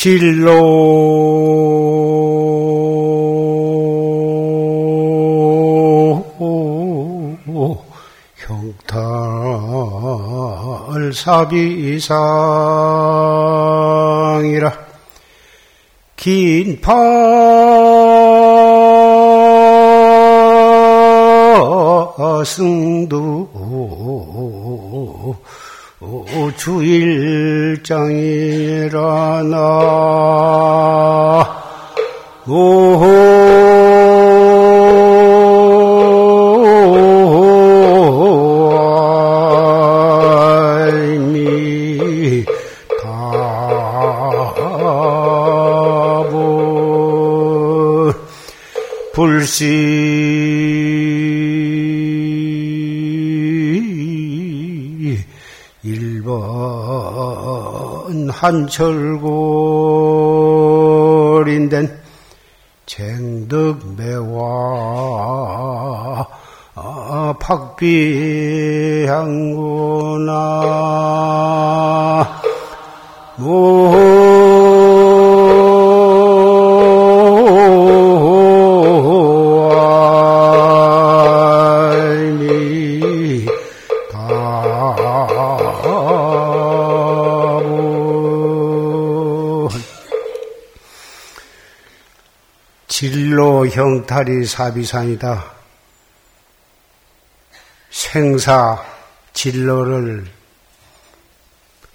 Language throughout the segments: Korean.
진로. 형탈 사비상이라. 긴파 승도 주일장이 라 나. 불시 한철골인된 쟁덕매와 박비 형탈이 사비산이다. 생사 진로를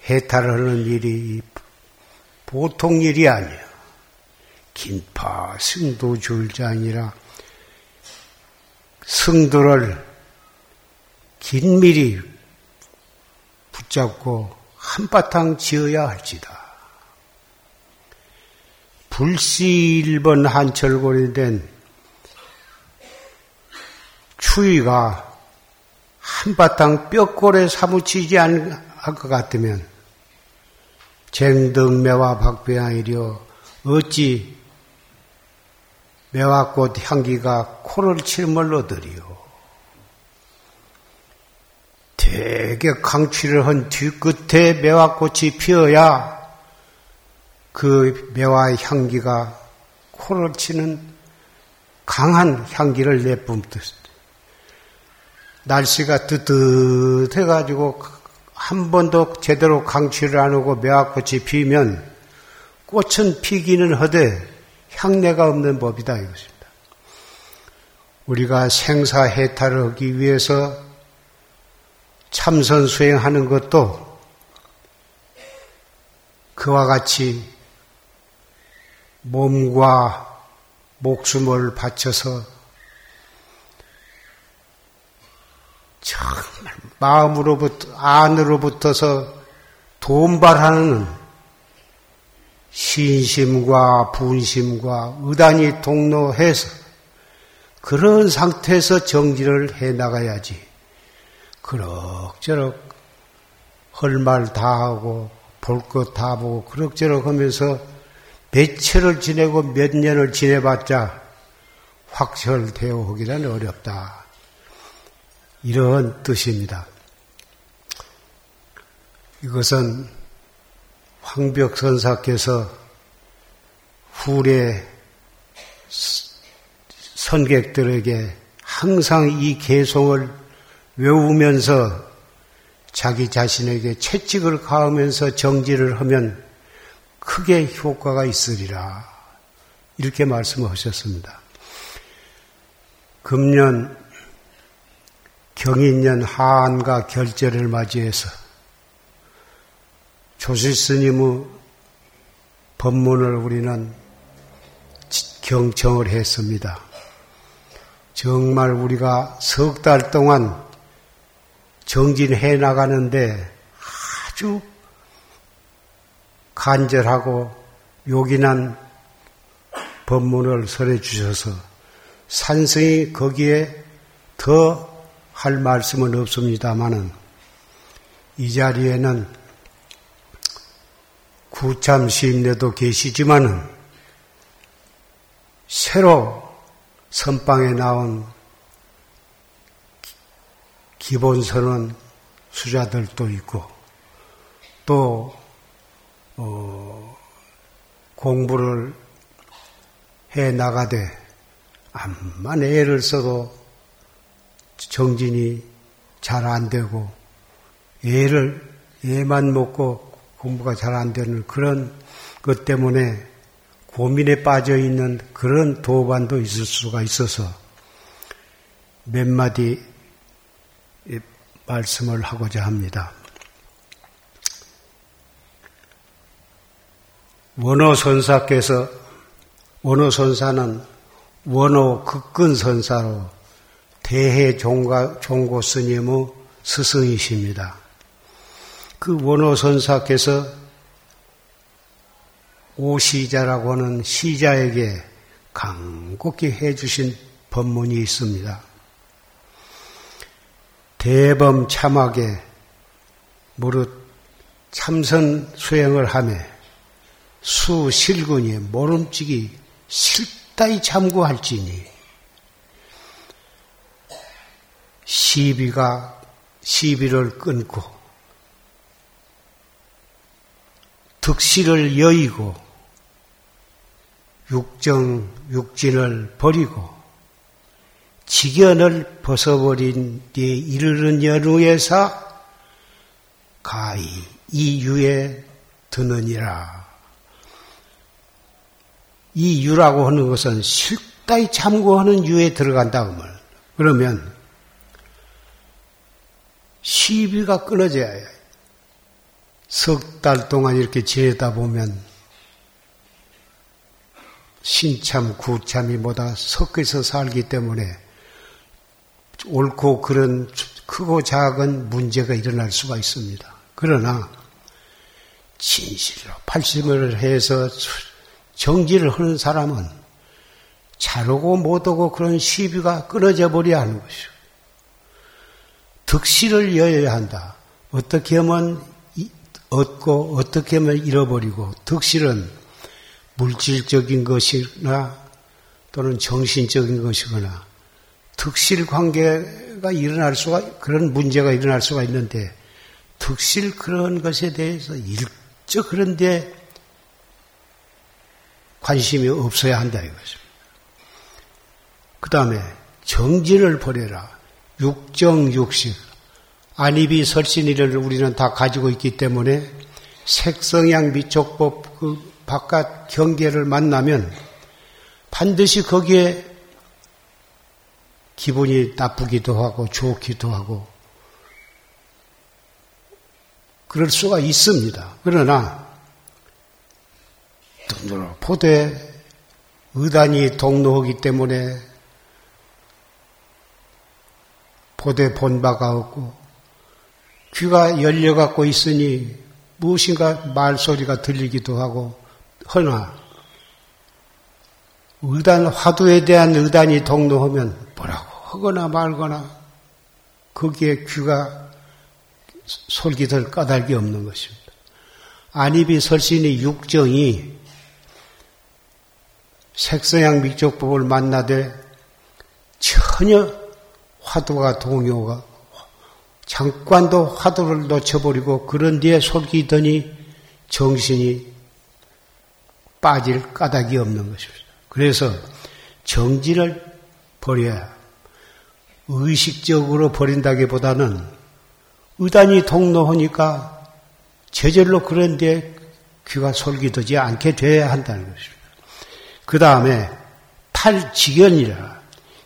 해탈하는 일이 보통 일이 아니야. 긴파 승도 줄자니라 승도를 긴밀히 붙잡고 한바탕 지어야 할지다. 불시 일본 한철골이 된 추위가 한바탕 뼈골에 사무치지 않을 것 같으면 쟁덕매와 박배양이려 어찌 매화꽃 향기가 코를 칠물 얻으리요. 되게 강취를 한 뒤끝에 매화꽃이 피어야 그 매화의 향기가 코를 치는 강한 향기를 내뿜듯 날씨가 뜨뜻해가지고 한 번도 제대로 강취를 안 하고 매화꽃이 피면 꽃은 피기는 하되 향내가 없는 법이다 이것입니다. 우리가 생사해탈을 하기 위해서 참선 수행하는 것도 그와 같이 몸과 목숨을 바쳐서 정말 마음으로부터 안으로부터서 돈발하는 신심과 분심과 의단이 동로해서 그런 상태에서 정지를 해 나가야지. 그럭저럭 할말다 하고 볼 것 다 보고 그럭저럭 하면서 몇철을 지내고 몇 년을 지내봤자 확철되어 오기는 어렵다. 이런 뜻입니다. 이것은 황벽선사께서 후래 선객들에게 항상 이 개송을 외우면서 자기 자신에게 채찍을 가하면서 정지를 하면 크게 효과가 있으리라. 이렇게 말씀하셨습니다. 금년 경인년 하한과 결제를 맞이해서 조실스님의 법문을 우리는 경청을 했습니다. 정말 우리가 석 달 동안 정진해 나가는데 아주 간절하고 요긴한 법문을 설해 주셔서 산성이 거기에 더 할 말씀은 없습니다마는 이 자리에는 구참 시임내도 계시지만은 새로 선방에 나온 기본선언 수자들도 있고 또 어, 공부를 해 나가되 암만 애를 써도 정진이 잘 안 되고 애를 애만 먹고 공부가 잘 안 되는 그런 것 때문에 고민에 빠져 있는 그런 도반도 있을 수가 있어서 몇 마디 말씀을 하고자 합니다. 원호 선사께서 원호 선사는 원호 극근 선사로 대해 종가, 종고 스님의 스승이십니다. 그 원호 선사께서 오시자라고 하는 시자에게 강곡히 해주신 법문이 있습니다. 대범 참하게 무릇 참선 수행을 하며 수실근이 모름지기 실다이 참고할지니 시비가 시비를 끊고 득실을 여의고 육정 육진을 버리고 직연을 벗어버린 뒤에 이르는 연후에서 가히 이 유에 드느니라. 이 유라고 하는 것은 실다이 참고하는 유에 들어간다 그 말. 그러면 시비가 끊어져야 해. 석 달 동안 이렇게 지내다 보면 신참, 구참이 뭐다 섞여서 살기 때문에 옳고 그런 크고 작은 문제가 일어날 수가 있습니다. 그러나 진실로 팔심을 해서 정지를 하는 사람은 자르고 못하고 그런 시비가 끊어져 버려야 하는 것이요. 득실을 여어야 한다. 어떻게 하면 얻고 어떻게 하면 잃어버리고 득실은 물질적인 것이나 또는 정신적인 것이거나 득실 관계가 일어날 수가 그런 문제가 일어날 수가 있는데 득실 그런 것에 대해서 일적 그런데 관심이 없어야 한다 이것입니다. 그 다음에 정진을 버려라. 육정육식. 안입이 설신이를 우리는 다 가지고 있기 때문에 색성향 미촉법 그 바깥 경계를 만나면 반드시 거기에 기분이 나쁘기도 하고 좋기도 하고 그럴 수가 있습니다. 그러나 포대 의단이 동로하기 때문에 포대 본바가 없고 귀가 열려갖고 있으니 무엇인가 말소리가 들리기도 하고 허나 의단 화두에 대한 의단이 동로하면 뭐라고 하거나 말거나 거기에 귀가 솔깃할 까닭이 없는 것입니다. 안입이 설신이 육정이 색서양 미적법을 만나되 전혀 화두가 동요가 잠깐도 화두를 놓쳐버리고 그런 뒤에 솔기더니 정신이 빠질 까닭이 없는 것입니다. 그래서 정지를 버려야 의식적으로 버린다기보다는 의단이 동로하니까 제절로 그런데 귀가 솔깃하지 않게 돼야 한다는 것입니다. 그 다음에 탈직연이라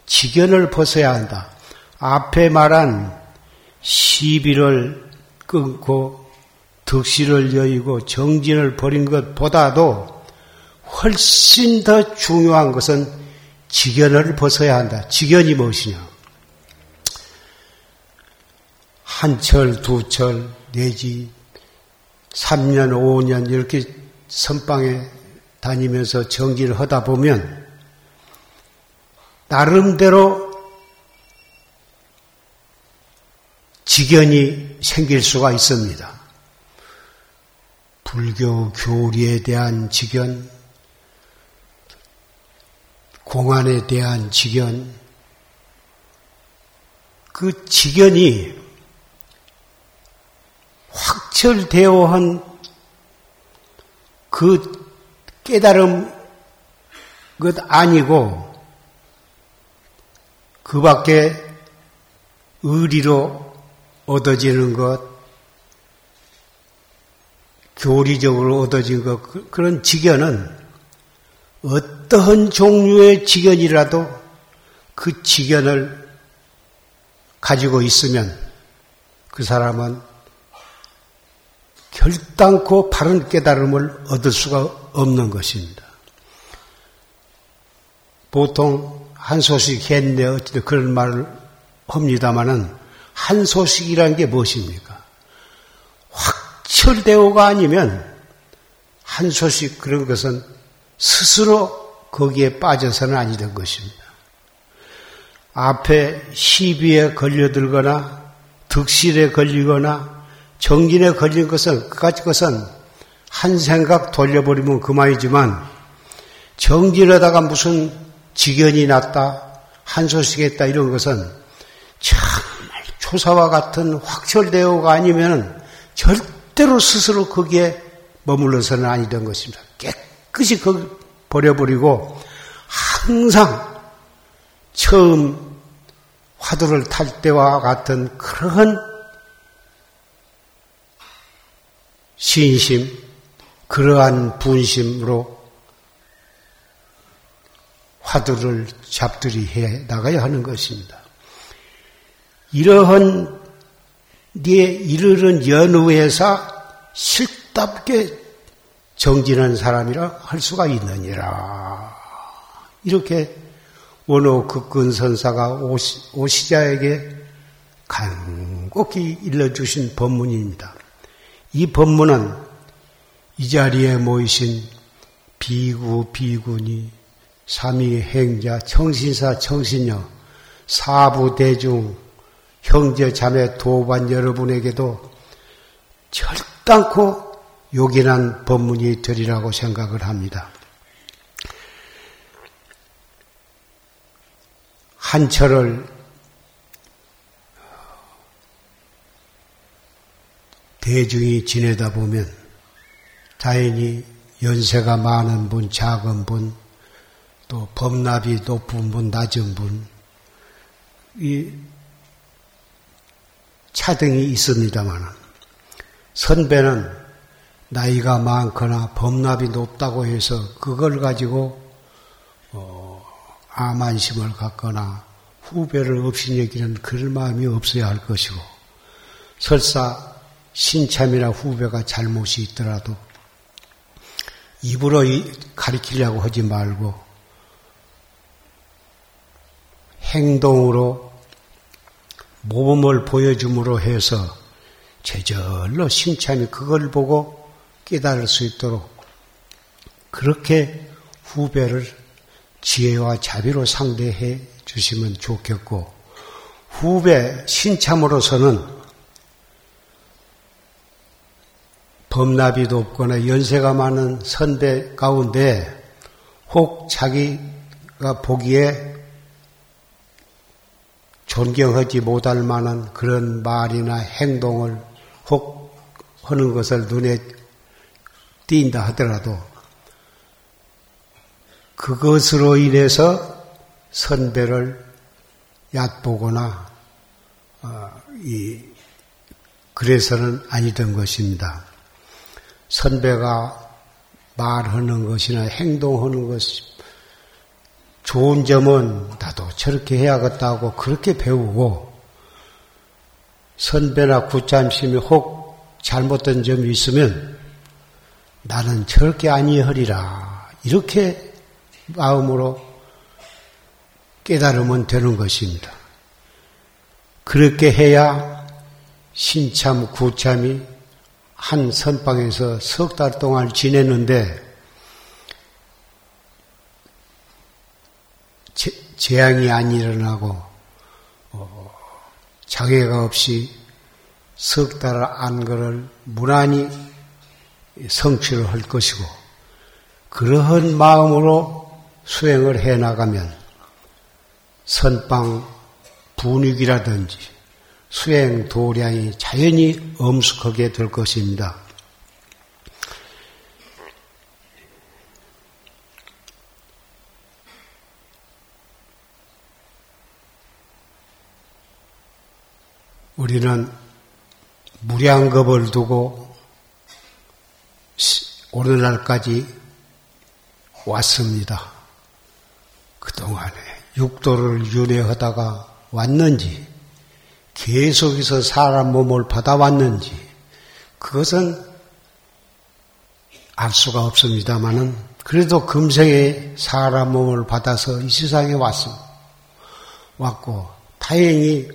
직연을 벗어야 한다. 앞에 말한 시비를 끊고 득실을 여의고 정진을 버린 것보다도 훨씬 더 중요한 것은 직연을 벗어야 한다. 직연이 무엇이냐? 한 철, 두 철, 내지 3년, 5년 이렇게 선방에 다니면서 정기를 하다 보면 나름대로 직연이 생길 수가 있습니다. 불교 교리에 대한 직연, 공안에 대한 직연, 그 직연이 확철되어 한 그 깨달음 것 아니고 그 밖에 의리로 얻어지는 것, 교리적으로 얻어진 것, 그, 그런 직연은 어떠한 종류의 직연이라도 그 직연을 가지고 있으면 그 사람은 결단코 바른 깨달음을 얻을 수가 없는 것입니다. 보통 한 소식 했네 어찌든 그런 말을 합니다마는 한 소식이라는 게 무엇입니까? 확철대오가 아니면 한 소식 그런 것은 스스로 거기에 빠져서는 아니던 것입니다. 앞에 시비에 걸려들거나 득실에 걸리거나 정진에 걸린 것은 그까지 것은 한 생각 돌려버리면 그만이지만 정진하다가 무슨 직연이 났다 한 소식이 했다 이런 것은 정말 조사와 같은 확철대오가 아니면 절대로 스스로 거기에 머물러서는 아니던 것입니다. 깨끗이 거기 버려버리고 항상 처음 화두를 탈 때와 같은 그런 신심, 그러한 분심으로 화두를 잡들이 해 나가야 하는 것입니다. 이러한 네 이르는 연후에서 실답게 정진한 사람이라 할 수가 있느니라. 이렇게 원호 극근선사가 오시, 오시자에게 간곡히 일러주신 법문입니다. 이 법문은 이 자리에 모이신 비구, 비구니, 삼위 행자, 청신사, 청신녀, 사부 대중, 형제, 자매, 도반 여러분에게도 절단코 요긴한 법문이 되리라고 생각을 합니다. 한철을 대중이 지내다 보면 자연히 연세가 많은 분, 작은 분, 또 법납이 높은 분, 낮은 분, 이 차등이 있습니다만 선배는 나이가 많거나 법납이 높다고 해서 그걸 가지고 어, 암안심을 갖거나 후배를 없인 얘기는 그럴 마음이 없어야 할 것이고 설사 신참이나 후배가 잘못이 있더라도 입으로 가리키려고 하지 말고 행동으로 모범을 보여줌으로 해서 제절로 신참이 그걸 보고 깨달을 수 있도록 그렇게 후배를 지혜와 자비로 상대해 주시면 좋겠고 후배 신참으로서는 범납이도 없거나 연세가 많은 선배 가운데 혹 자기가 보기에 존경하지 못할 만한 그런 말이나 행동을 혹 하는 것을 눈에 띈다 하더라도 그것으로 인해서 선배를 얕보거나 어, 이 그래서는 아니던 것입니다. 선배가 말하는 것이나 행동하는 것이 좋은 점은 나도 저렇게 해야겠다고 그렇게 배우고 선배나 구참심이 혹 잘못된 점이 있으면 나는 저렇게 아니하리라 이렇게 마음으로 깨달으면 되는 것입니다. 그렇게 해야 신참 구참이 한 선방에서 석 달 동안 지냈는데 재, 재앙이 안 일어나고 어, 장애가 없이 석 달 안 거를 무난히 성취를 할 것이고 그러한 마음으로 수행을 해 나가면 선방 분위기라든지 수행 도량이 자연히 엄숙하게 될 것입니다. 우리는 무량겁을 두고 오늘날까지 왔습니다. 그동안에 육도를 윤회하다가 왔는지 계속해서 사람 몸을 받아왔는지, 그것은 알 수가 없습니다만은, 그래도 금생에 사람 몸을 받아서 이 세상에 왔습니다. 왔고, 다행히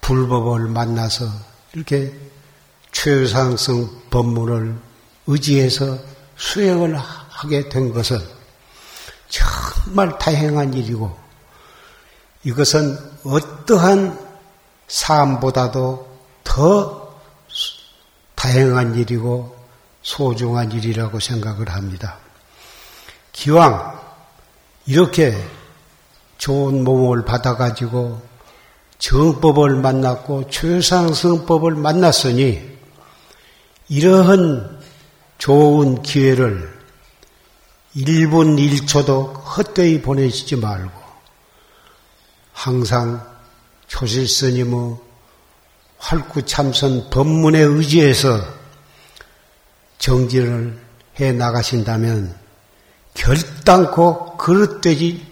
불법을 만나서 이렇게 최상승 법문을 의지해서 수행을 하게 된 것은 정말 다행한 일이고 이것은 어떠한 삶보다도 더 다행한 일이고 소중한 일이라고 생각을 합니다. 기왕 이렇게 좋은 몸을 받아가지고 정법을 만났고 최상승법을 만났으니 이러한 좋은 기회를 1분 1초도 헛되이 보내시지 말고 항상 초실 스님의 활구참선 법문에 의지해서 정진을 해 나가신다면 결단코 그릇되지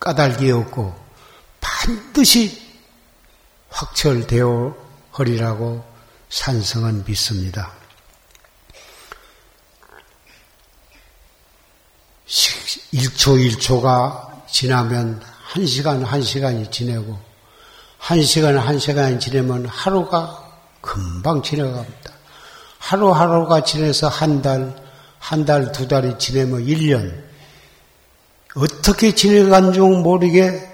까닭이 없고 반드시 확철되어 허리라고 산성은 믿습니다. 1초 1초가 지나면 1시간 1시간이 지내고 1시간 1시간이 지내면 하루가 금방 지나갑니다. 하루하루가 지내서 한 달, 한 달, 두 달이 지내면 1년. 어떻게 지내간 줄 모르게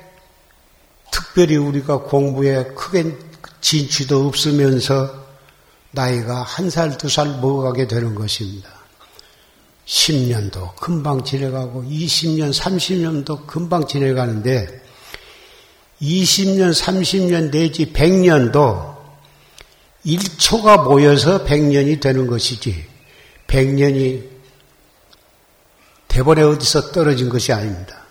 특별히 우리가 공부에 크게 진취도 없으면서 나이가 한 살, 두 살 먹어가게 되는 것입니다. 10년도 금방 지내가고 20년, 30년도 금방 지내가는데 20년, 30년 내지 100년도 1초가 모여서 100년이 되는 것이지 100년이 대본에 어디서 떨어진 것이 아닙니다.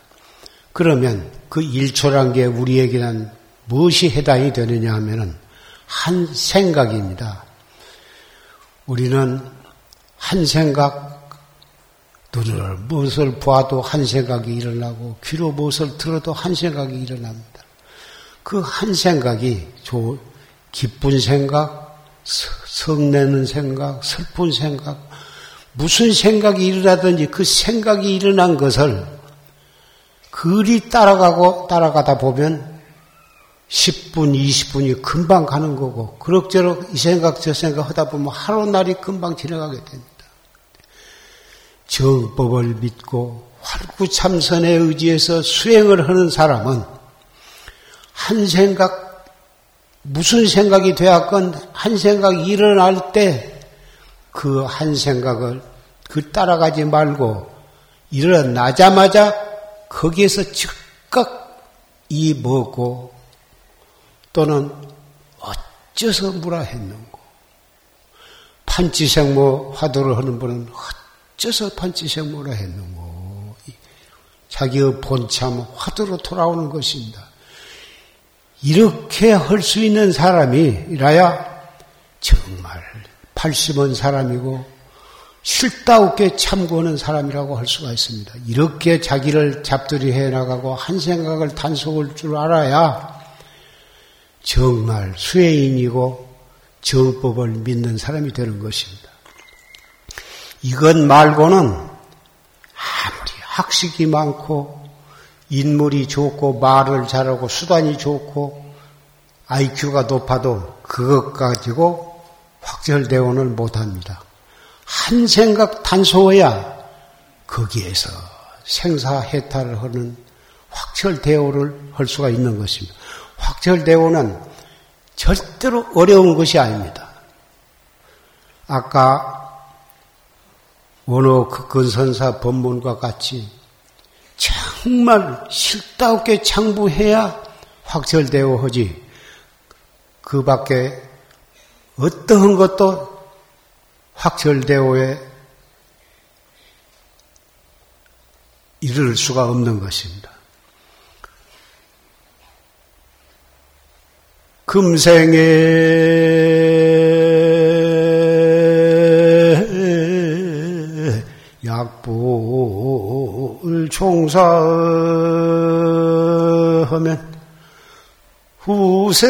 그러면 그 1초란 게 우리에게는 무엇이 해당이 되느냐 하면은 한 생각입니다. 우리는 한 생각, 눈을 무엇을 보아도 한 생각이 일어나고 귀로 무엇을 들어도 한 생각이 일어납니다. 그 한 생각이 조, 기쁜 생각, 성내는 생각, 슬픈 생각, 무슨 생각이 일어나든지 그 생각이 일어난 것을 그리 따라가고 따라가다 보면 10분, 20분이 금방 가는 거고, 그럭저럭 이 생각, 저 생각 하다 보면 하루, 날이 금방 지나가게 됩니다. 정법을 믿고 활구참선에 의지해서 수행을 하는 사람은 한 생각, 무슨 생각이 되었건 한 생각이 일어날 때 그 한 생각을 그 따라가지 말고 일어나자마자 거기에서 즉각 이 먹고 또는 어째서 무라 했는고 판치생모 화두를 하는 분은 어째서 판치생모라 했는고 자기의 본참 화두로 돌아오는 것입니다. 이렇게 할 수 있는 사람이라야 정말 80원 사람이고 실다없게 참고하는 사람이라고 할 수가 있습니다. 이렇게 자기를 잡들이 해나가고 한 생각을 단속할 줄 알아야 정말 수혜인이고 정법을 믿는 사람이 되는 것입니다. 이것 말고는 아무리 학식이 많고 인물이 좋고 말을 잘하고 수단이 좋고 IQ가 높아도 그것 가지고 확철대원을 못합니다. 한 생각 단소해야 거기에서 생사해탈을 하는 확철대오를 할 수가 있는 것입니다. 확철대오는 절대로 어려운 것이 아닙니다. 아까 원어 극근선사 법문과 같이 정말 실다없게 창부해야 확철되어 하지 그 밖에 어떠한 것도 확철되어에 이를 수가 없는 것입니다. 금생에 약 불 총사하면 후세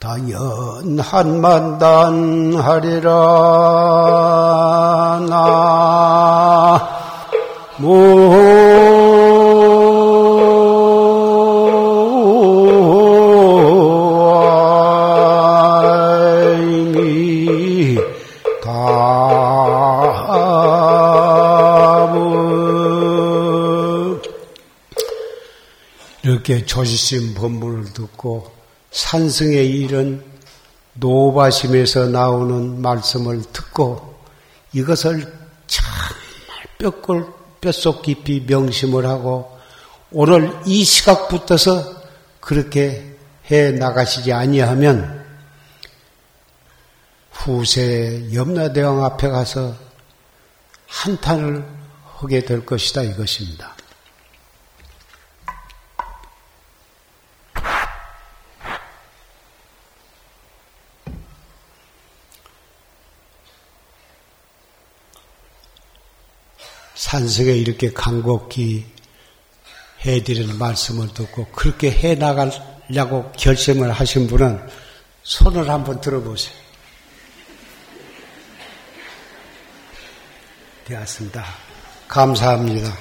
다연 한 만단 하리라 나 이렇게 조지심 법문을 듣고 산승의 일은 노바심에서 나오는 말씀을 듣고 이것을 정말 뼈골, 뼛속 깊이 명심을 하고 오늘 이 시각부터서 그렇게 해 나가시지 아니하면 후세 염라대왕 앞에 가서 한탄을 하게 될 것이다 이것입니다. 산석에 이렇게 간곡히 해드리는 말씀을 듣고 그렇게 해 나가려고 결심을 하신 분은 손을 한번 들어보세요. 되었습니다. 감사합니다.